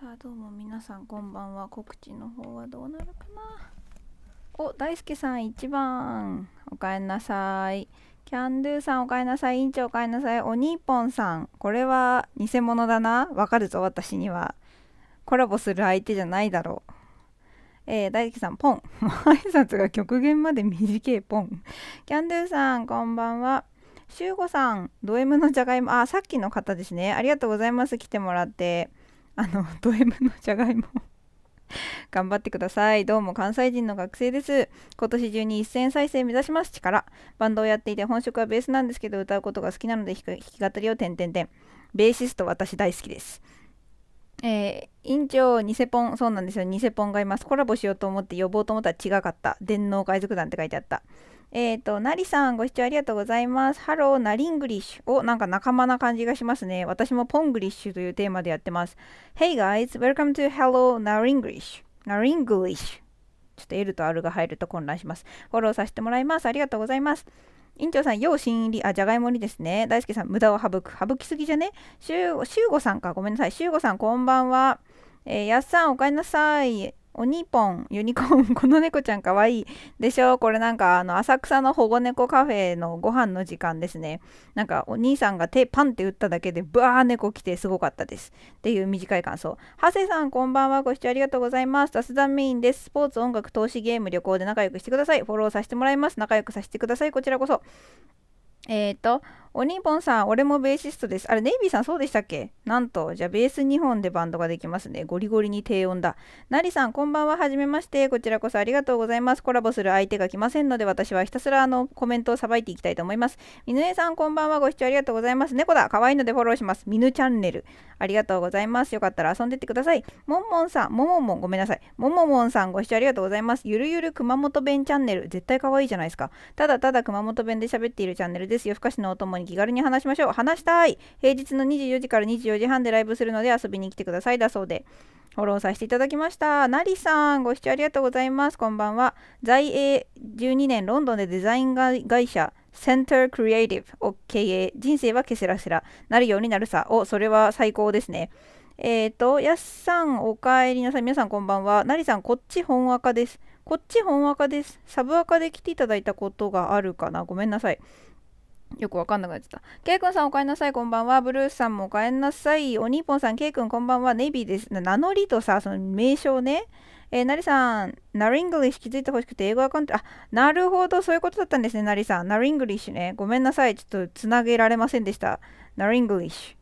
さあどうも皆さんこんばんは告知の方はどうなるかな？お大輔さん1番おかえりなさいキャンドゥさんおかえりなさい委員長おかえりなさいおにーぽんさんこれは偽物だなわかるぞ私にはコラボする相手じゃないだろうえー、大輔さん、ポン。挨拶が極限まで短いポン。キャンドゥさん、こんばんは。しゅうごさん、ド M のじゃがいも、あ、さっきの方ですね。ありがとうございます。来てもらって。あの、ド M のじゃがいも 頑張ってください。どうも関西人の学生です。今年中に1000再生目指します。力。バンドをやっていて本職はベースなんですけど、歌うことが好きなので弾き語りを点々点。ベーシスト私大好きです。えー、院長、ニセポン、そうなんですよ、ニセポンがいます。コラボしようと思って呼ぼうと思ったら違かった。電脳海賊団って書いてあった。えっ、ー、と、なりさん、ご視聴ありがとうございます。ハロー、ナリングリッシュ。お、なんか仲間な感じがしますね。私もポングリッシュというテーマでやってます。Hey guys, welcome to Hello Naringlish. Naringlish. ちょっと L と R が入ると混乱します。フォローさせてもらいます。ありがとうございます。院長さん、要新入り、あ、じゃがいもにですね。大輔さん、無駄を省く。省きすぎじゃね？しゅうごさんか。ごめんなさい。しゅうごさん、こんばんは。えー、やっさん、おかえりなさい。おにぽん、ユニコーン、この猫ちゃんかわいいでしょ？これなんかあの浅草の保護猫カフェのご飯の時間ですね。なんかお兄さんが手パンって打っただけでブワー猫来てすごかったです。っていう短い感想。ハセさんこんばんは。ご視聴ありがとうございます。雑談メインです。スポーツ、音楽、投資、ゲーム、旅行で仲良くしてください。フォローさせてもらいます。仲良くさせてください。こちらこそ。えっ、ー、と、おにぽんさん、俺もベーシストです。あれ、ネイビーさんそうでしたっけ？なんと、じゃあベース2本でバンドができますね。ゴリゴリに低音だ。なりさん、こんばんは。はじめまして。こちらこそありがとうございます。コラボする相手が来ませんので、私はひたすらあのコメントをさばいていきたいと思います。みぬえさん、こんばんは。ご視聴ありがとうございます。猫だ。可愛いのでフォローします。みぬチャンネル。ありがとうございます。よかったら遊んでってください。もんもんさん、もももん、ごめんなさい。もももんさん、ご視聴ありがとうございます。ゆるゆる熊本弁チャンネル。絶対可愛いじゃないですか。ただただ熊本弁で喋っているチャンネルです。夜更かしのお供に気軽に話しましょう。話したい。平日の24時から24時半でライブするので遊びに来てください。だそうで。フォローさせていただきました。なりさん、ご視聴ありがとうございます。こんばんは。在英12年ロンドンでデザイン会社センタークリエイティブを経営。人生はケセラセラ。なるようになるさ。お、それは最高ですね。えっ、ー、と、やっさん、おかえりなさい。皆さん、こんばんは。なりさん、こっち本赤です。こっち本赤です。サブ赤で来ていただいたことがあるかな。ごめんなさい。よくわかんなくなっちゃった。ケイ君さんおかえりなさい、こんばんは。ブルースさんもおかえりなさい。おにぽんさん、ケイ君こんばんは。ネイビーです。名乗りとさ、その名称ね。えー、なりさん、ナリングリッシュ気づいてほしくて英語アカウント、あ、なるほど、そういうことだったんですね、なりさん。ナリングリッシュね。ごめんなさい、ちょっとつなげられませんでした。ナリングリッシュ。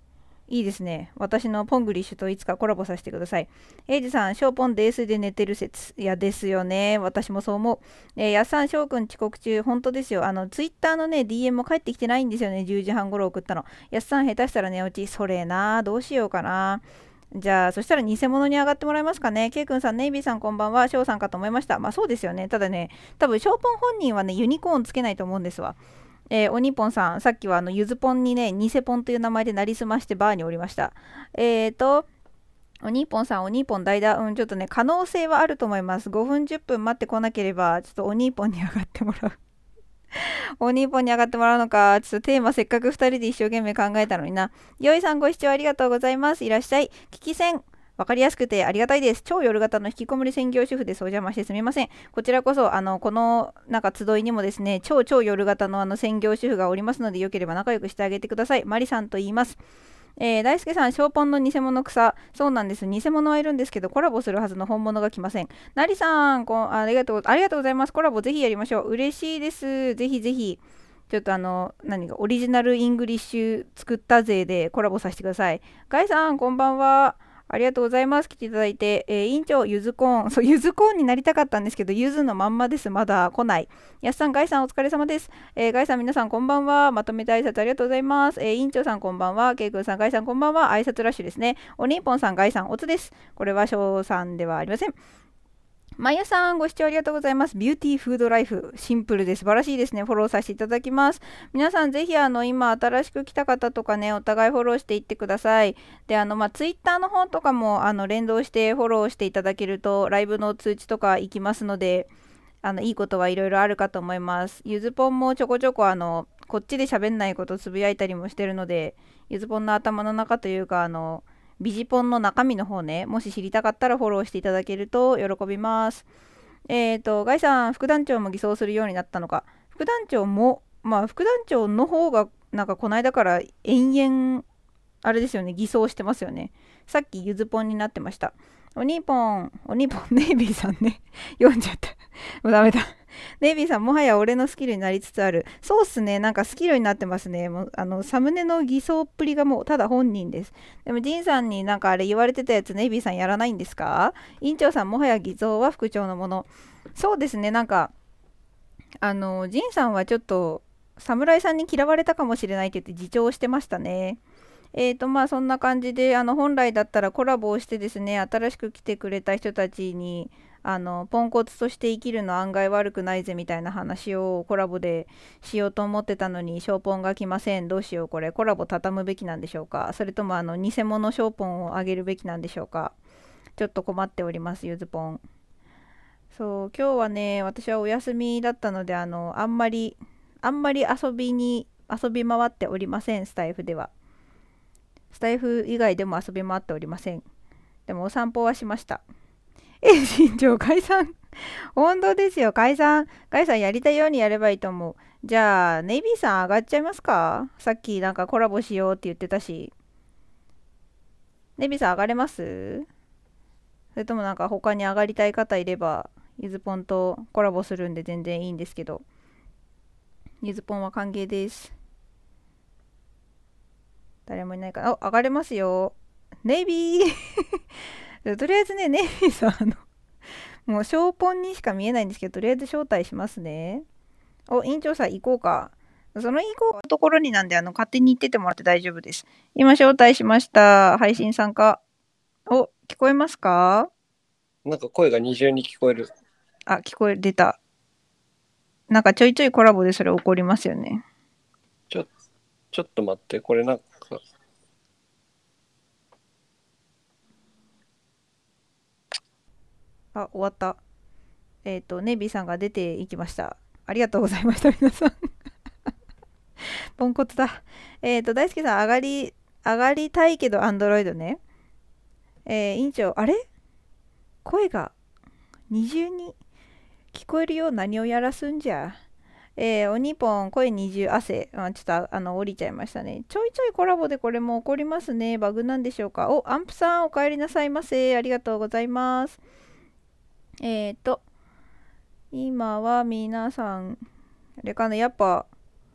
いいですね。私のポングリッシュといつかコラボさせてください。エイジさん、ショーポンデースで寝てる説。いや、ですよね。私もそう思う。えー、やっさん、翔くん遅刻中。本当ですよ。あの、ツイッターのね、DM も返ってきてないんですよね。10時半頃送ったの。やっさん、下手したら寝落ち。それな。どうしようかな。じゃあ、そしたら偽物に上がってもらえますかね。ケイ君さん、ネイビーさんこんばんは。翔さんかと思いました。まあそうですよね。ただね、多分、ショーポン本人はね、ユニコーンつけないと思うんですわ。えー、おにぽんさん、さっきはあのゆずぽんにね、偽ぽんという名前でなりすましてバーにおりました。えーと、おにぽんさん、おにぽん代打、うん、ちょっとね、可能性はあると思います。5分、10分待ってこなければ、ちょっとおにぽんに上がってもらう。おにぽんに上がってもらうのか、ちょっとテーマせっかく2人で一生懸命考えたのにな。よいさんご視聴ありがとうございます。いらっしゃい。聞き戦。わかりやすくてありがたいです。超夜型の引きこもり専業主婦です。お邪魔してすみません。こちらこそ、あの、この、なんか集いにもですね、超超夜型のあの専業主婦がおりますので、よければ仲良くしてあげてください。マリさんと言います。えー、大輔さん、ショーポンの偽物草。そうなんです。偽物はいるんですけど、コラボするはずの本物が来ません。なりさんこありがとう、ありがとうございます。コラボぜひやりましょう。嬉しいです。ぜひぜひ。ちょっとあの、何かオリジナルイングリッシュ作ったぜでコラボさせてください。ガイさん、こんばんは。ありがとうございます。来ていただいて、えー、委員長、ゆずコーン。そう、ゆずコーンになりたかったんですけど、ゆずのまんまです。まだ来ない。やすさん、ガイさん、お疲れ様です。えー、ガイさん、皆さん、こんばんは。まとめて挨拶ありがとうございます。えー、委員長さん、こんばんは。ケイ君さん、ガイさん、こんばんは。挨拶ラッシュですね。おにんぽんさん、ガイさん、おつです。これは、翔さんではありません。まやさん、ご視聴ありがとうございます。ビューティーフードライフ。シンプルで素晴らしいですね。フォローさせていただきます。皆さん、ぜひ、あの、今、新しく来た方とかね、お互いフォローしていってください。で、あの、まあ、ツイッターの方とかも、あの、連動してフォローしていただけると、ライブの通知とか行きますので、あの、いいことはいろいろあるかと思います。ゆずぽんもちょこちょこ、あの、こっちで喋んないことつぶやいたりもしてるので、ゆずぽんの頭の中というか、あの、ビジポンの中身の方ね、もし知りたかったらフォローしていただけると喜びます。えっ、ー、と、ガイさん、副団長も偽装するようになったのか。副団長も、まあ、副団長の方が、なんかこの間から延々、あれですよね、偽装してますよね。さっきゆずぽんになってました。おにぽん、おにぽん、ネイビーさんね。読んじゃった。もうダメだ。ネイビーさん、もはや俺のスキルになりつつある。そうっすね。なんかスキルになってますね。もうあのサムネの偽装っぷりがもうただ本人です。でも、ジンさんになんかあれ言われてたやつ、ネイビーさんやらないんですか？院長さん、もはや偽造は副長のもの。そうですね。なんか、あの、ジンさんはちょっと、侍さんに嫌われたかもしれないって言って自重してましたね。えーとまあそんな感じであの本来だったらコラボをしてですね新しく来てくれた人たちにあのポンコツとして生きるの案外悪くないぜみたいな話をコラボでしようと思ってたのにショーポンが来ません。どうしようこれ。コラボ畳むべきなんでしょうか。それともあの偽物ショーポンをあげるべきなんでしょうか。ちょっと困っておりますゆずぽんそう今日はね私はお休みだったのであのあんまりあんまり遊びに遊び回っておりませんスタイフでは。スタイフ以外でも遊び回っておりません。でもお散歩はしました。え、新庄解散。本当ですよ、解散。解散やりたいようにやればいいと思う。じゃあ、ネイビーさん上がっちゃいますか？さっきなんかコラボしようって言ってたし。ネイビーさん上がれます？それともなんか他に上がりたい方いれば、ゆずぽんとコラボするんで全然いいんですけど。ゆずぽんは歓迎です。誰もいないかな。お、上がれますよ。ネイビーとりあえずね、ネイビーさん、あの、もう、ショーポンにしか見えないんですけど、とりあえず招待しますね。お、委員長さん行こうか。その行こうところになんで、あの、勝手に行っててもらって大丈夫です。今、招待しました。配信参加。お、聞こえますか？なんか声が二重に聞こえる。あ、聞こえ、出た。なんかちょいちょいコラボでそれ起こりますよね。ちょ、ちょっと待って、これなんか、あ、終わった。えっ、ー、と、ネビーさんが出ていきました。ありがとうございました、皆さん。ポンコツだ。えっ、ー、と、大輔さん、上がり、上がりたいけど、アンドロイドね。えー、委員長、あれ？声が二重に聞こえるよう何をやらすんじゃ？えー、おにぽん、声二重汗。あちょっとあの降りちゃいましたね。ちょいちょいコラボでこれも起こりますね。バグなんでしょうか？お、アンプさん、お帰りなさいませ。ありがとうございます。えっ、ー、と、今は皆さん、あれかな、やっぱ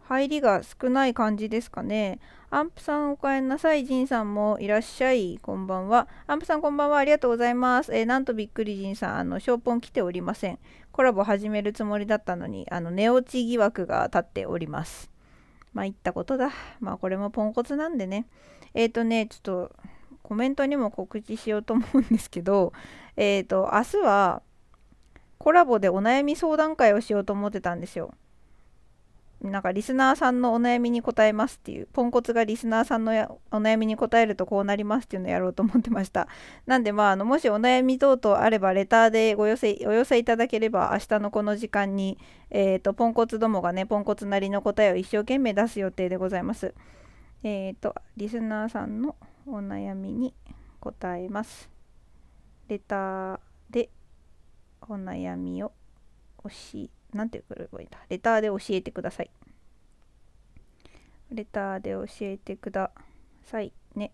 入りが少ない感じですかね。アンプさんお帰りなさい。ジンさんもいらっしゃい。こんばんは。アンプさんこんばんは。ありがとうございます。えー、なんとびっくりジンさん、あの、ショーポン来ておりません。コラボ始めるつもりだったのに、あの、寝落ち疑惑が立っております。まあ、言ったことだ。まあ、これもポンコツなんでね。えっ、ー、とね、ちょっと、コメントにも告知しようと思うんですけど、えっ、ー、と、明日は、コラボでお悩み相談会をしようと思ってたんですよ。なんかリスナーさんのお悩みに答えますっていう、ポンコツがリスナーさんのお悩みに答えるとこうなりますっていうのをやろうと思ってました。なんでまあ、あのもしお悩み等々あれば、レターでご寄せ、お寄せいただければ、明日のこの時間に、えっ、ー、と、ポンコツどもがね、ポンコツなりの答えを一生懸命出す予定でございます。えっ、ー、と、リスナーさんのお悩みに答えます。レターでお悩みを教え、なんてくればいいんだ。レターで教えてください。レターで教えてくださいね。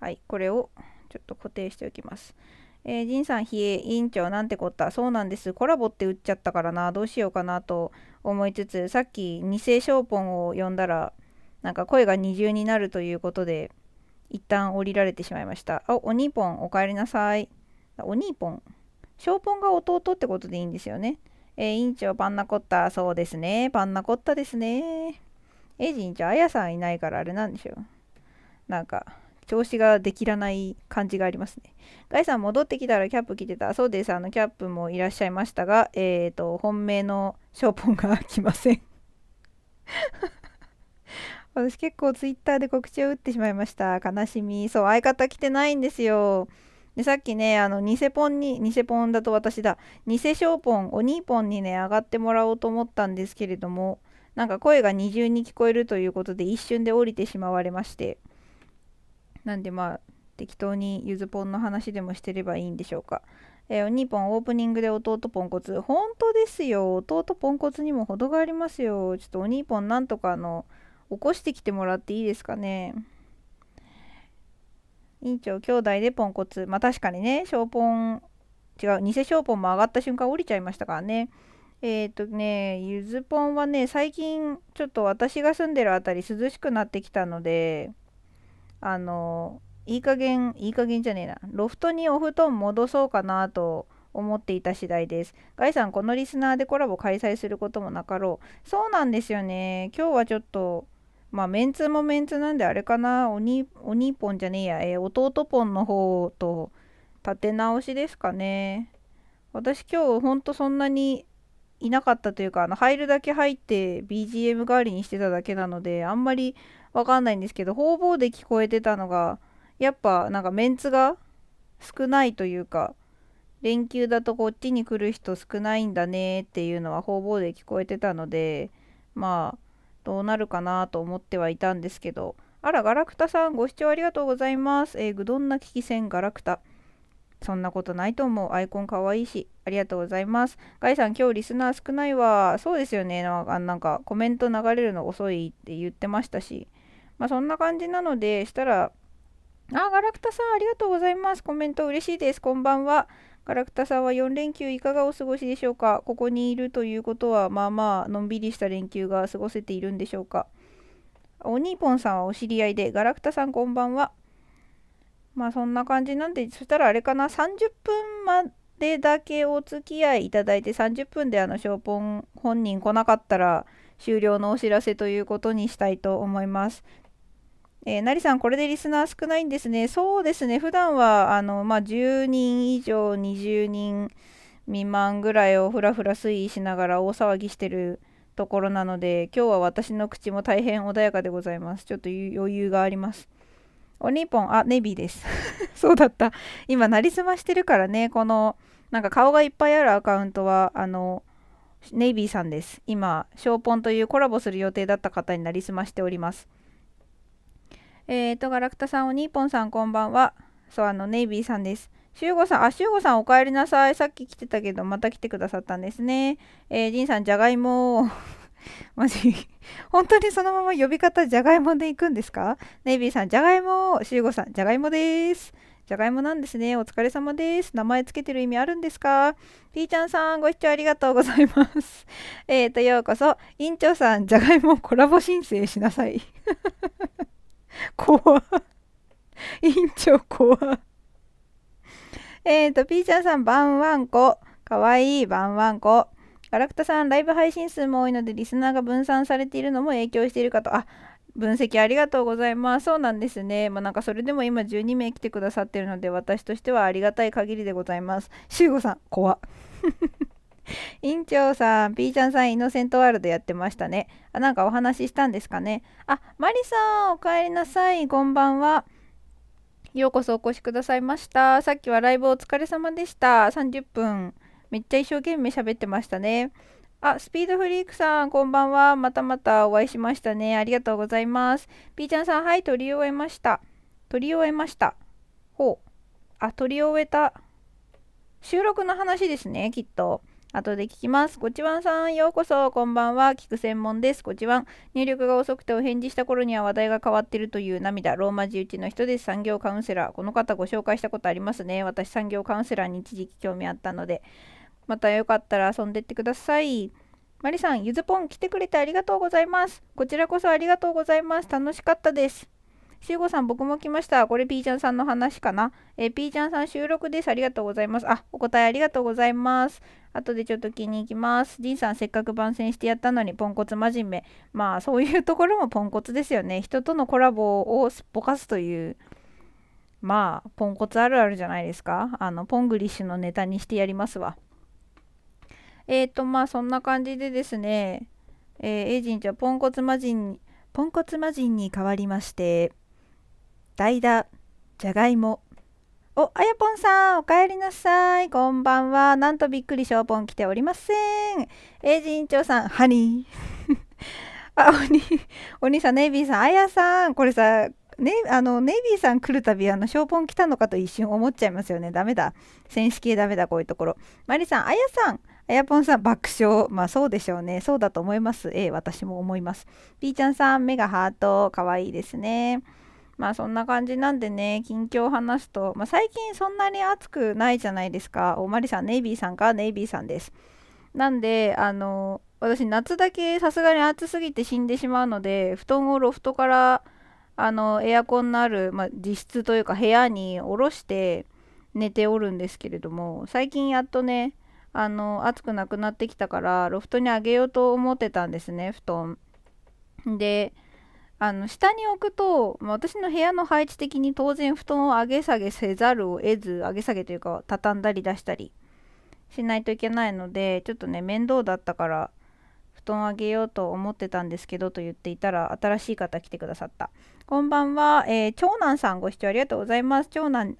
はい、これをちょっと固定しておきます。えー、ジンさん、ひえ、委員長、なんてこった。そうなんです。コラボって打っちゃったからな。どうしようかなと思いつつ、さっき偽ショーポンを呼んだら、なんか声が二重になるということで、一旦降りられてしまいました。あ、おにぽん、お帰りなさい。おにぽん。ショーポンが弟ってことでいいんですよね。えー、委員長、パンナコッタ、そうですね。パンナコッタですね。えー、委員長、あやさんいないからあれなんでしょう。なんか、調子ができらない感じがありますね。ガイさん戻ってきたらキャップ着てた。そうです。あの、キャップもいらっしゃいましたが、えっ、ー、と、本命のショーポンが来ません 私結構ツイッターで告知を打ってしまいました。悲しみ。そう、相方来てないんですよ。で、さっきね、あの、偽ポンに、偽ポンだと私だ、偽ショーポン、お兄ポンにね、上がってもらおうと思ったんですけれども、なんか声が二重に聞こえるということで、一瞬で降りてしまわれまして、なんでまあ、適当にゆずぽんの話でもしてればいいんでしょうか。えー、お兄ぽんオープニングで弟ポンコツ。本当ですよ。弟ポンコツにも程がありますよ。ちょっとお兄ぽんなんとかあの、起こしてきてもらっていいですかね。委員長、兄弟でポンコツ。まあ確かにね、ショーポン、違う、偽ショーポンも上がった瞬間降りちゃいましたからね。えっ、とね、ゆずぽんはね、最近ちょっと私が住んでるあたり涼しくなってきたので、あの、いい加減、いい加減じゃねえな。ロフトにお布団戻そうかなと思っていた次第です。ガイさん、このリスナーでコラボ開催することもなかろう。そうなんですよね。今日はちょっと、まあ、メンツもメンツなんであれかな。おに、おにぽんじゃねえや。えー、弟ぽんの方と立て直しですかね。私今日ほんとそんなにいなかったというかあの入るだけ入って BGM 代わりにしてただけなのであんまりわかんないんですけど方々で聞こえてたのがやっぱなんかメンツが少ないというか連休だとこっちに来る人少ないんだねっていうのは方々で聞こえてたのでまあどうなるかなと思ってはいたんですけどあらガラクタさんご視聴ありがとうございます。え、ぐどんな危機戦ガラクタそんなことないと思う。アイコンかわいいし。ありがとうございます。ガイさん、今日リスナー少ないわ。そうですよね。なんかコメント流れるの遅いって言ってましたし。まあそんな感じなので、したら、あ、ガラクタさん、ありがとうございます。コメント嬉しいです。こんばんは。ガラクタさんは4連休いかがお過ごしでしょうか？ここにいるということは、まあまあ、のんびりした連休が過ごせているんでしょうか？おにーぽんさんはお知り合いで、ガラクタさんこんばんは。まあそんな感じなんで、そしたらあれかな、30分までだけお付き合いいただいて、30分であの、ショーポン本人来なかったら終了のお知らせということにしたいと思います。えー、なりさん、これでリスナー少ないんですね。そうですね、普段はあの、まあ、10人以上、20人未満ぐらいをふらふら推移しながら大騒ぎしてるところなので、今日は私の口も大変穏やかでございます。ちょっと余裕があります。おにぽん、あ、ネビーです。そうだった。今、なりすましてるからね、この、なんか顔がいっぱいあるアカウントは、あの、ネイビーさんです。今、ショーポンというコラボする予定だった方になりすましております。えーと、ガラクタさん、おにーぽんさん、こんばんは。そう、あの、ネイビーさんです。しゅうごさん、あ、しゅうごさん、お帰りなさい。さっき来てたけど、また来てくださったんですね。えー、ジンさん、じゃがいも。マジ本当にそのまま呼び方じゃがいもでいくんですか？ネイビーさん、じゃがいも。しゅうごさん、じゃがいもです。じゃがいもなんですね。お疲れ様です。名前つけてる意味あるんですか？ピーちゃんさん、ご視聴ありがとうございます。えーと、ようこそ。院長さん、じゃがいもコラボ申請しなさい。怖院長怖えーと、ピーちゃんさん、バンワンコ。かわいい、バンワンコ。ガラクタさん、ライブ配信数も多いので、リスナーが分散されているのも影響しているかと。あ、分析ありがとうございます。そうなんですね。まあ、なんかそれでも今12名来てくださってるので、私としてはありがたい限りでございます。しゅうごさん、怖院長さん、ピーちゃんさん、イノセントワールドやってましたね。あ、なんかお話ししたんですかね。あ、マリさん、お帰りなさい。こんばんは。ようこそお越しくださいました。さっきはライブお疲れ様でした。30分。めっちゃ一生懸命喋ってましたね。あ、スピードフリークさん、こんばんは。またまたお会いしましたね。ありがとうございます。ピーちゃんさん、はい、撮り終えました。撮り終えました。ほう。あ、撮り終えた。収録の話ですね、きっと。後で聞きます。ごちわんさん、ようこそ。こんばんは。聞く専門です。ごちわん。入力が遅くてお返事した頃には話題が変わってるという涙。ローマ字打ちの人です。産業カウンセラー。この方ご紹介したことありますね。私、産業カウンセラーに一時期興味あったので。またよかったら遊んでってください。マリさん、ゆずぽん来てくれてありがとうございます。こちらこそありがとうございます。楽しかったです。しゅうごさん、僕も来ました。これ、ピーちゃんさんの話かな？えー、ピーちゃんさん収録です。ありがとうございます。あ、お答えありがとうございます。後でちょっと気に行きます。ジンさん、せっかく番宣してやったのに、ポンコツ真面目。まあ、そういうところもポンコツですよね。人とのコラボをすっぽかすという、まあ、ポンコツあるあるじゃないですか。あの、ポングリッシュのネタにしてやりますわ。えっ、ー、と、まあそんな感じでですね、えー、エイジンちゃん、ポンコツ魔人、ポンコツ魔人に変わりまして、代打、じゃがいも。お、あやぽんさん、おかえりなさい。こんばんは。なんとびっくりしょうぽん来ておりません。エイジン長さん、ハニー。あ、おに、お兄さん、ネイビーさん、あやさん。これさ、ね、あのネイビーさん来るたびあのショーポン来たのかと一瞬思っちゃいますよねダメだ選手系ダメだこういうところマリさんあやさんあやぽんさん爆笑まあそうでしょうねそうだと思いますええ私も思いますピーちゃんさん目がハートかわいいですねまあそんな感じなんでね近況を話すと、まあ、最近そんなに暑くないじゃないですか。おまりさんネイビーさんか？ネイビーさんです。なんであの私夏だけさすがに暑すぎて死んでしまうので布団をロフトからあのエアコンのある、まあ、自室というか部屋に下ろして寝ておるんですけれども最近やっとねあの暑くなくなってきたからロフトにあげようと思ってたんですね布団。であの下に置くと私の部屋の配置的に当然布団を上げ下げせざるを得ず上げ下げというか畳んだり出したりしないといけないのでちょっとね面倒だったから布団を上げようと思ってたんですけどと言っていたら新しい方来てくださった。こんばんは、えー、長男さんご視聴ありがとうございます。長男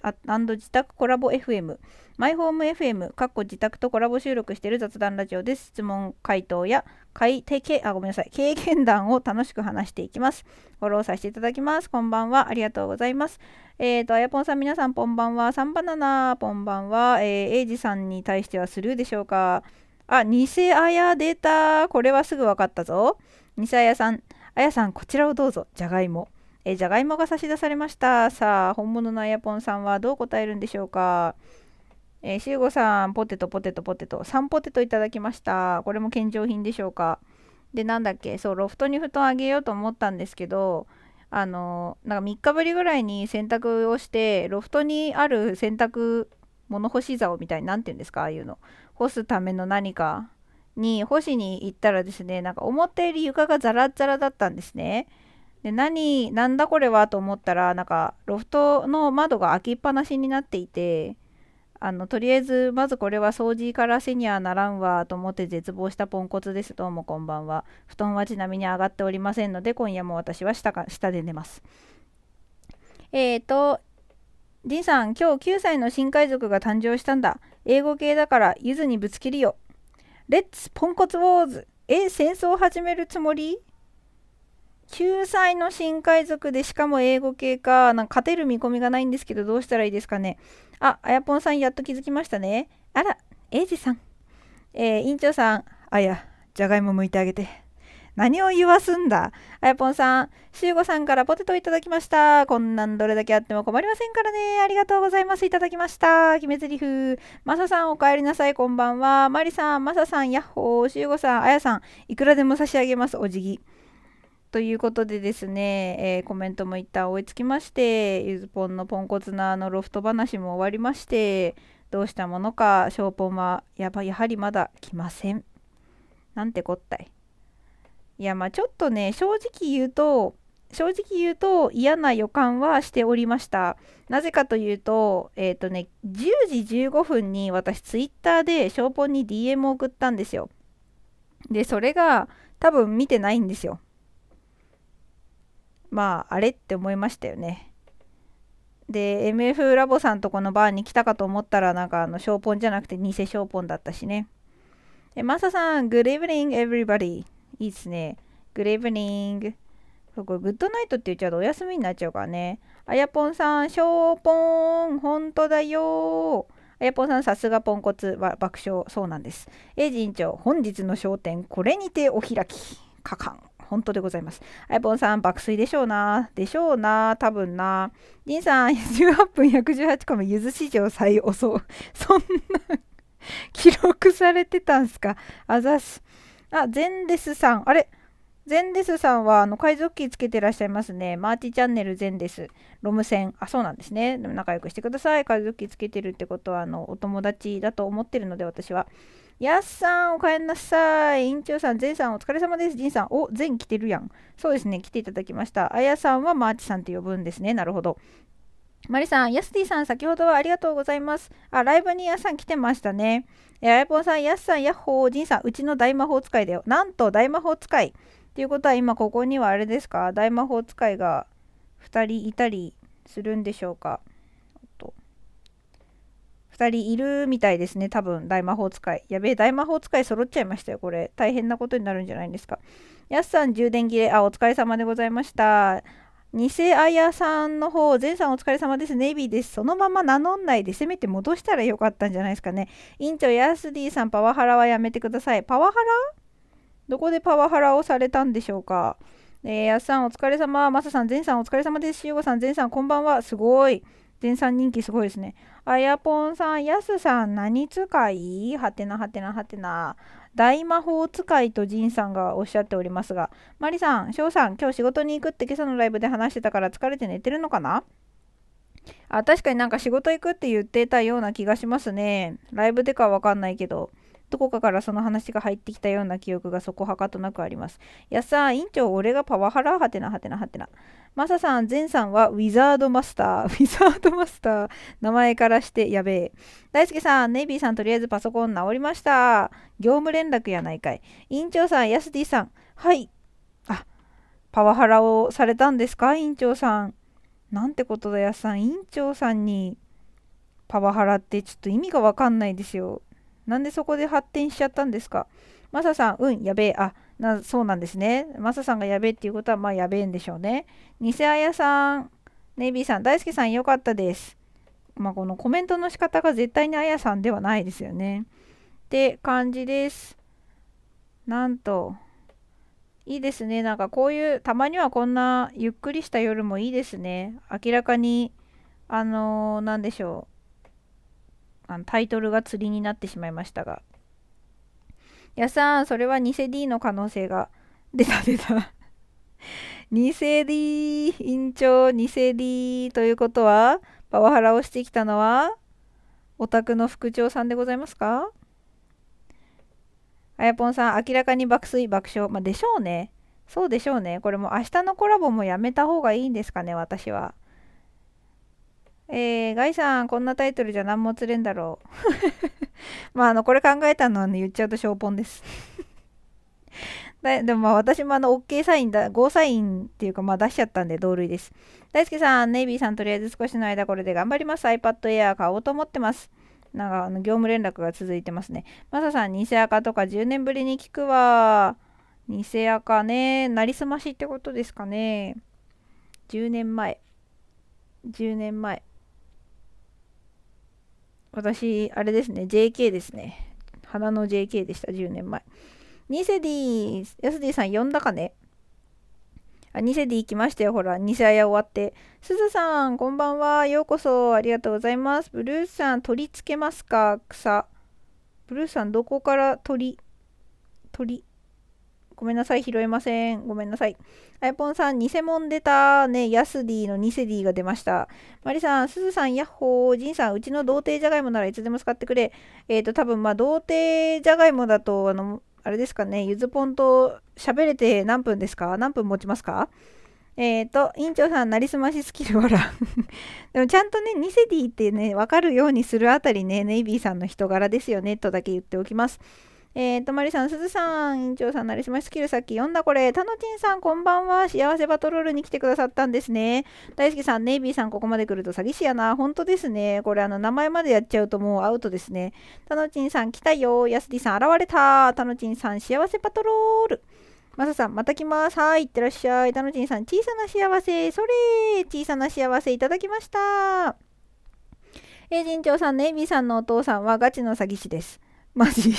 自宅コラボ FM マイホーム FM かっこ自宅とコラボ収録している雑談ラジオです。質問回答やいてあごめんなさい。経験談を楽しく話していきます。フォローさせていただきます。こんばんは。ありがとうございます。えーとあやぽんさん皆さんこんばんは。3バナナこんばんは、えー、エイジさんに対してはスルーでしょうか。あ、偽あや出た。これはすぐ分かったぞ。偽あやさん。あやさん、こちらをどうぞ。じゃがいも。えじゃがいもが差し出されました。さあ、本物のあやぽんさんはどう答えるんでしょうか。えー、しゅうごさん、ポテト、ポテト、ポテト。3ポテトいただきました。これも献上品でしょうか。で、なんだっけ、そう、ロフトに布団あげようと思ったんですけど、あの、なんか3日ぶりぐらいに洗濯をして、ロフトにある洗濯物干し竿みたいに、なんて言うんですか、ああいうの。干すための何かに干しに行ったらですねなんか思ったより床がザラザラだったんですね。で何なんだこれは？と思ったらなんかロフトの窓が開きっぱなしになっていてあのとりあえずまずこれは掃除からせにはならんわと思って絶望したポンコツです。どうもこんばんは。布団はちなみに上がっておりませんので今夜も私は下か下で寝ます。えーとジンさん今日9歳の新海賊が誕生したんだ。英語系だからゆずにぶつけるよ。レッツポンコツウォーズ。え、戦争を始めるつもり？?9 歳の新海賊でしかも英語系か。なんか勝てる見込みがないんですけどどうしたらいいですかね。あ、あやぽんさんやっと気づきましたね。あら、エイジさん。えー、院長さん。あや、じゃがいも剥いてあげて。何を言わすんだあやぽんさん、しゅうごさんからポテトいただきました。こんなんどれだけあっても困りませんからね。ありがとうございます。いただきました。決め台詞。まささん、お帰りなさい。こんばんは。まりさん、まささん、やっほー。しゅうごさん、あやさん、いくらでも差し上げます。お辞儀。ということでですね、えー、コメントも一旦追いつきまして、ゆずぽんのポンコツなあのロフト話も終わりまして、どうしたものか、ショーポンはやばやはりまだ来ません。なんてこったい。いやまあちょっとね正直言うと正直言うと嫌な予感はしておりました。なぜかというと、えっ、ー、とね、10時15分に私ツイッターでショーポンに DM を送ったんですよ。で、それが多分見てないんですよ。まあ、あれって思いましたよね。で、MF ラボさんとこのバーに来たかと思ったら、なんかあの、ショーポンじゃなくて偽ショーポンだったしね。え、マサさん、Good evening, everybody. いいっすね。Good evening. これグッドナイトって言っちゃうとお休みになっちゃうからね。あやぽんさん、しょーぽん、ほんとだよあやぽんさん、さすがポンコツは爆笑。そうなんです。えじん長、本日の焦点、これにてお開き。かかん。本当でございます。あやぽんさん、爆睡でしょうな。でしょうな。多分な。じんさん、18分118個もゆず史上最遅。そんな記録されてたんすか？あざす。あ、ゼンデスさん。あれ？ゼンデスさんはあの海賊旗つけてらっしゃいますね。マーティチャンネルゼンデス。 ROM専。あ、そうなんですね。でも仲良くしてください。海賊旗つけてるってことはあのお友達だと思ってるので私は。やっさん、おかえりなさい。院長さん、ゼンさん、お疲れ様です。ジンさん、お、ゼン来てるやん。そうですね、来ていただきました。あやさんはマーチさんって呼ぶんですね。なるほど。マリさん、ヤスティさん、先ほどはありがとうございます。あ、ライブにヤスさん来てましたね。え、あやぽんさん、ヤスさん、ヤッホー、ジンさん、うちの大魔法使いだよ。なんと、大魔法使い。っていうことは、今、ここにはあれですか？大魔法使いが2人いたりするんでしょうか？2人いるみたいですね。多分、大魔法使い。やべえ、大魔法使い揃っちゃいましたよ。これ、大変なことになるんじゃないですか。やすさん、充電切れ。あ、お疲れ様でございました。偽あやさんの方、前さんお疲れ様です。ネイビーです。そのまま名乗んないで、せめて戻したらよかったんじゃないですかね。院長、ヤスディさん、パワハラはやめてください。パワハラ？どこでパワハラをされたんでしょうかえー、やすさんお疲れ様。まささん、前さんお疲れ様です。しゅうごさん、前さんこんばんは。すごい。全さん人気すごいですね。あやぽんさん、やすさん、何使い？はてなはてなはてな。大魔法使いとジンさんがおっしゃっておりますが、マリさん、翔さん、今日仕事に行くって今朝のライブで話してたから疲れて寝てるのかな？あ、確かになんか仕事行くって言ってたような気がしますね。ライブでかわかんないけど。どこかからその話が入ってきたような記憶がそこはかとなくあります。やさ、院長、俺がパワハラはてなはてなはてな。マサさん、ゼンさんはウィザードマスター。ウィザードマスター。名前からしてやべえ。大輔さん、ネイビーさん、とりあえずパソコン直りました。業務連絡やないかい。院長さん、ヤスディさん。はい。あ、パワハラをされたんですか？院長さん。なんてことだ、やさん。院長さんにパワハラってちょっと意味がわかんないですよ。なんでそこで発展しちゃったんですか？マサさん、うん、やべえ。あ、なそうなんですね。マサさんがやべえっていうことは、まあやべえんでしょうね。偽あやさん、ネイビーさん、大好きさん、よかったです。まあ、このコメントの仕方が絶対にあやさんではないですよね。って感じです。なんと、いいですね。なんかこういう、たまにはこんなゆっくりした夜もいいですね。明らかに、あのー、なんでしょう。あのタイトルが釣りになってしまいましたが。やさん、それは偽 D の可能性が出た出た。偽 D 院長偽 D ということはパワハラをしてきたのはお宅の副長さんでございますか？あやぽんさん明らかに爆睡爆笑。まあでしょうね。そうでしょうね。これも明日のコラボもやめた方がいいんですかね私は。えー、ガイさんこんなタイトルじゃ何も釣れんだろう まあ、あの、これ考えたのはね、言っちゃうとショーポンです。でもまあ私もあの OK サインだ、ゴーサインっていうかまあ出しちゃったんで同類です。大輔さん、ネイビーさんとりあえず少しの間これで頑張ります。iPad Air 買おうと思ってます。なんかあの業務連絡が続いてますね。マサさん、偽赤とか10年ぶりに聞くわ。偽赤ね。なりすましってことですかね。10年前。10年前。私、あれですね、JK ですね。花の JK でした、10年前。ニセディ、ヤスディさん呼んだかね？あ、ニセディ行きましたよ、ほら、ニセアヤ終わって。すずさん、こんばんは。ようこそ、ありがとうございます。ブルースさん、取り付けますか？草。ブルースさん、どこから取り、取り、ごめんなさい、拾えません。ごめんなさい。あやぽんさん、偽物出た。ね、ヤスディの偽ディが出ました。マリさん、すずさん、ヤッホー。ジンさん、うちの童貞じゃがいもならいつでも使ってくれ。えっ、ー、と、多分まあ、童貞じゃがいもだと、あの、あれですかね、ゆずぽんと喋れて何分ですか？何分持ちますか？えっ、ー、と、院長さん、なりすましスキルわら。でもちゃんとね、ニセディってね、わかるようにするあたりね、ネイビーさんの人柄ですよね、とだけ言っておきます。えーと、まりさん、すずさん、院長さん、なりすましスキルさっき読んだこれ。たのちんさん、こんばんは。幸せバトロールに来てくださったんですね。大好きさん、ネイビーさん、ここまで来ると詐欺師やな。本当ですね。これ、あの、名前までやっちゃうともうアウトですね。たのちんさん、来たよ。やすりさん、現れた。たのちんさん、幸せパトロール。まささん、また来ます。はい、いってらっしゃい。たのちんさん、小さな幸せ。それ小さな幸せいただきました。えー、陣長さん、ネイビーさんのお父さんはガチの詐欺師です。マジ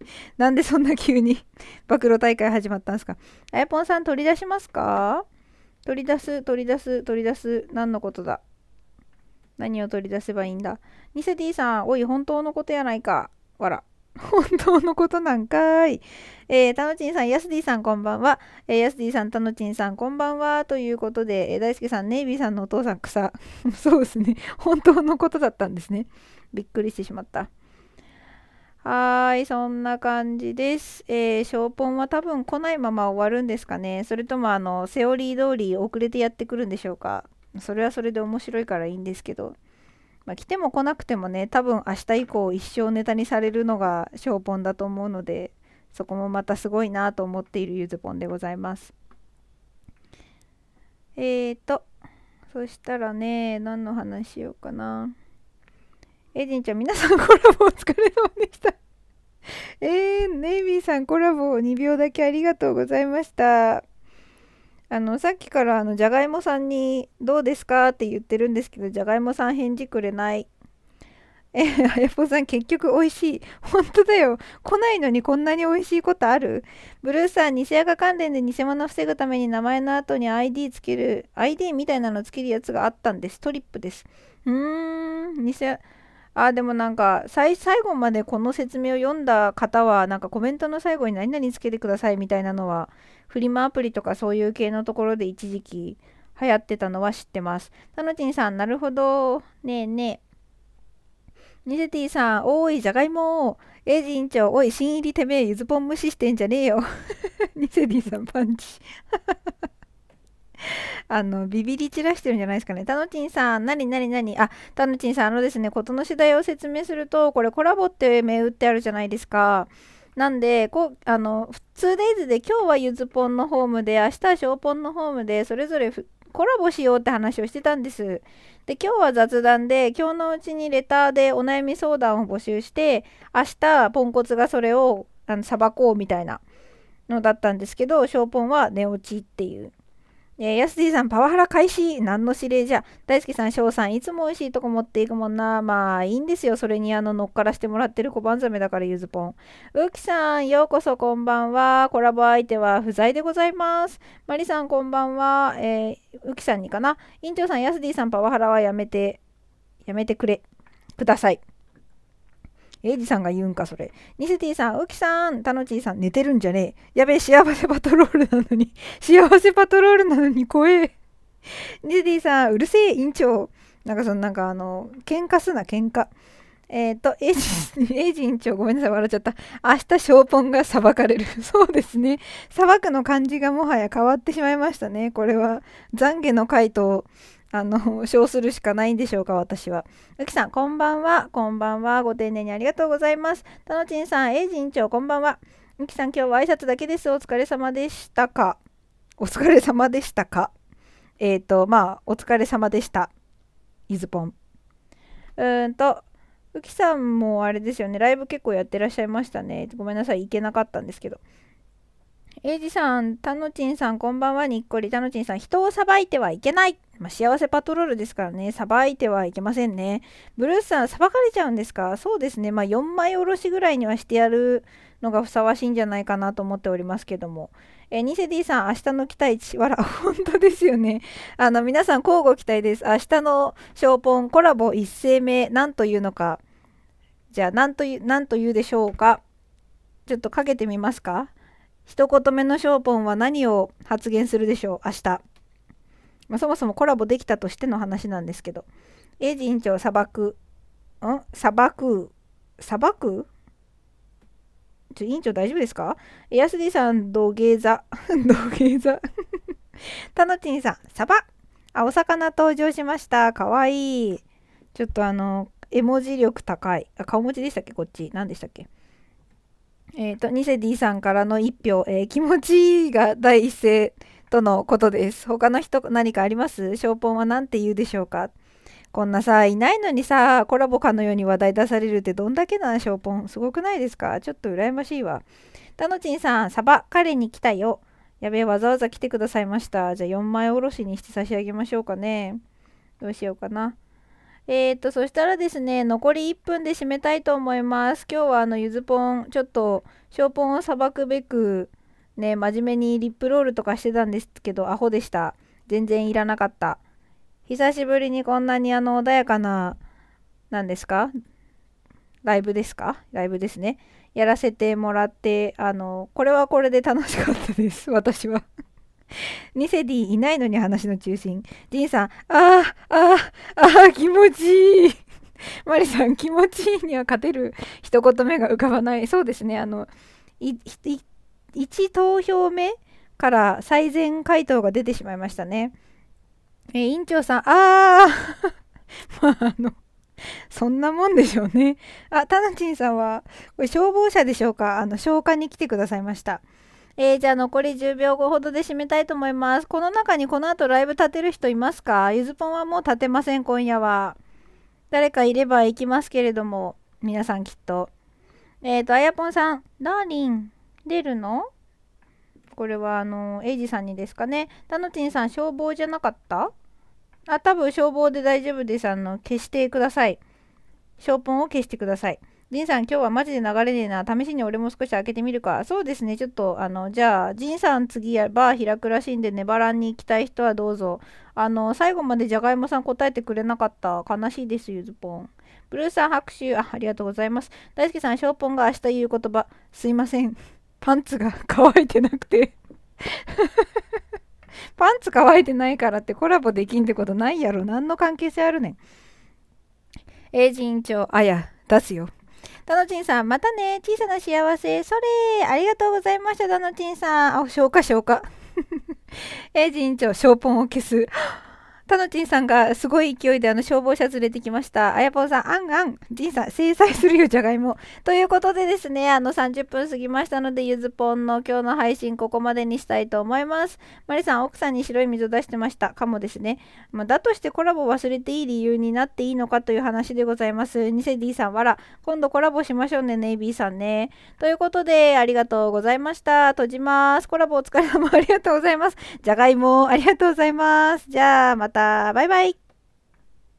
なんでそんな急に 暴露大会始まったんですか？あやぽんさん取り出しますか？取り出す、取り出す、取り出す。何のことだ？何を取り出せばいいんだ？ニセ D さん、おい、本当のことやないか。わら。本当のことなんかい。えー、たのちんさん、やすディさん、こんばんは。えー、やすディさん、たのちんさん、こんばんは。ということで、えー、大輔さん、ネイビーさんのお父さん、草。そうですね。本当のことだったんですね。びっくりしてしまった。はい、そんな感じです。えー、ショーポンは多分来ないまま終わるんですかね。それとも、あの、セオリー通り遅れてやってくるんでしょうか。それはそれで面白いからいいんですけど。まあ、来ても来なくてもね、多分明日以降一生ネタにされるのがショーポンだと思うので、そこもまたすごいなと思っているゆずぽんでございます。えーと、そしたらね、何の話しようかな。エジンちゃん、皆さんコラボお疲れ様でした。えー、ネイビーさんコラボ2秒だけありがとうございました。あのさっきからあのじゃがいもさんに「どうですか?」って言ってるんですけどじゃがいもさん返事くれないえあやぽさん結局美味しい本当だよ来ないのにこんなに美味しいことある？ブルースさん偽アカ関連で偽物を防ぐために名前の後に ID つける ID みたいなのつけるやつがあったんですトリップですうーん偽あでもなんか最後までこの説明を読んだ方はなんかコメントの最後に何々つけてくださいみたいなのはフリマアプリとかそういう系のところで一時期流行ってたのは知ってます。タノチンさん、なるほど。ねえねえ。ニセティさん、おい、じゃがいも。エイジ委員長、おい、新入りてめえ、ゆずぽん無視してんじゃねえよ。ニセティさん、パンチ。あの、ビビり散らしてるんじゃないですかね。タノチンさん、なになになにあ、タノチンさん、あのですね、事の次第を説明すると、これコラボって銘打ってあるじゃないですか。なんで、こう、あの、2days で今日はゆずぽんのホームで、明日はショーポンのホームで、それぞれコラボしようって話をしてたんです。で、今日は雑談で、今日のうちにレターでお悩み相談を募集して、明日、ポンコツがそれを、あの、さばこうみたいなのだったんですけど、ショーポンは寝落ちっていうえー、ヤスディさん、パワハラ開始何の指令じゃ。大輔さん、翔さん、いつも美味しいとこ持っていくもんな。まあ、いいんですよ。それに、あの、乗っからしてもらってる小判ザメだから、ゆずぽん。うきさん、ようこそ、こんばんは。コラボ相手は不在でございます。マリさん、こんばんは。えー、うきさんにかな？院長さん、ヤスディさん、パワハラはやめて、やめてくれ、ください。エイジさんが言うんか、それ。ニセティさん、ウキさん、タノチーさん、寝てるんじゃねえ。やべえ、幸せパトロールなのに。幸せパトロールなのに怖え。ニセティさん、うるせえ、委員長。なんかその、なんかあの、喧嘩すな、喧嘩。えっ、と、エイジ、エイジ委員長、ごめんなさい、笑っちゃった。明日、ショーポンが裁かれる。そうですね。裁くの漢字がもはや変わってしまいましたね。これは、懺悔の回答。あの、称するしかないんでしょうか、私は。うきさん、こんばんは。こんばんは。ご丁寧にありがとうございます。たのちんさん、えいじん長、こんばんは。うきさん、今日は挨拶だけです。お疲れ様でしたか？お疲れ様でしたか？えっ、ー、と、まあ、お疲れ様でした。いずぽん。うーんと、うきさんもあれですよね、ライブ結構やってらっしゃいましたね。ごめんなさい、行けなかったんですけど。エイジさん、タノチンさん、こんばんは。にっこり。タノチンさん、人をさばいてはいけない。まあ、幸せパトロールですからね、さばいてはいけませんね。ブルースさん、さばかれちゃうんですか？そうですね。まあ、4枚おろしぐらいにはしてやるのがふさわしいんじゃないかなと思っておりますけども。えニセディさん、明日の期待値、わら、本当ですよね。あの、皆さん、交互期待です。明日のショーポンコラボ一斉目、何というのか。じゃあ、何という、何というでしょうか？ちょっとかけてみますか？一言目のショーポンは何を発言するでしょう？明日。まあ、そもそもコラボできたとしての話なんですけど。エイジ委員長砂漠。ん？砂漠？砂漠？ちょ、委員長大丈夫ですか？エアスディさん、土下座。土下座。タノチンさん、サバ。あ、お魚登場しました。かわいい。ちょっとあの、絵文字力高い。あ、顔文字でしたっけ？こっち。何でしたっけ？えっ、ー、と、ニセディさんからの1票、えー、気持ちが第一声とのことです。他の人何かあります？ショーポンは何て言うでしょうか？こんなさ、いないのにさ、コラボかのように話題出されるってどんだけな、ショーポン。すごくないですか？ちょっと羨ましいわ。タノチンさん、サバ、彼に来たよ。やべえ、わざわざ来てくださいました。じゃあ4枚おろしにして差し上げましょうかね。どうしようかな。えー、っと、そしたらですね、残り1分で締めたいと思います。今日はあの、ゆずぽん、ちょっと、ショーポンをさばくべく、ね、真面目にリップロールとかしてたんですけど、アホでした。全然いらなかった。久しぶりにこんなにあの、穏やかな、何ですか？ライブですか？ライブですね。やらせてもらって、あの、これはこれで楽しかったです。私はニセディいないのに話の中心。ジンさん、ああ、ああ、ああ、気持ちいい。マリさん、気持ちいいには勝てる一言目が浮かばない。そうですね、あの、1投票目から最善回答が出てしまいましたね。えー、委員長さん、ああ まあ、あの、そんなもんでしょうね。あ、タナチンさんは、これ消防車でしょうか？あの、消火に来てくださいました。えー、じゃあ残り10秒後ほどで締めたいと思います。この中にこの後ライブ立てる人いますか？ゆずぽんはもう立てません、今夜は。誰かいれば行きますけれども、皆さんきっと。えっ、ー、と、あやぽんさん、ダーリン、出るの？これはあのエイジさんにですかねタノチンさん消防じゃなかった？あ多分消防で大丈夫ですあの消してくださいショーポンを消してくださいジンさん、今日はマジで流れねえな。試しに俺も少し開けてみるか。そうですね。ちょっと、あの、じゃあ、ジンさん次やバー開くらしいんで、ネバランに行きたい人はどうぞ。あの、最後までじゃがいもさん答えてくれなかった。悲しいです、ゆずぽん。ブルーさん拍手あ。ありがとうございます。大輔さん、ショーポンが明日言う言葉。すいません。パンツが乾いてなくて パンツ乾いてないからってコラボできんってことないやろ。何の関係性あるねん。エイジ委員長、あや、出すよ。タノチンさん、またね。小さな幸せ。それありがとうございました、タノチンさん。あ、消化消化。エイジ委員長、ショーポンを消す。タノチンさんがすごい勢いであの消防車連れてきました。あやぽんさん、あんあん、ジンさん、制裁するよ、じゃがいも。ということでですね、あの30分過ぎましたので、ゆずぽんの今日の配信ここまでにしたいと思います。マリさん、奥さんに白い水を出してました。かもですね。まあ、だとしてコラボ忘れていい理由になっていいのかという話でございます。ニセ D さん、わら、今度コラボしましょうね、ネイビーさんね。ということで、ありがとうございました。閉じます。コラボお疲れ様 ありがとうございます。じゃがいも、ありがとうございます。じゃあ、またた、バイバイ。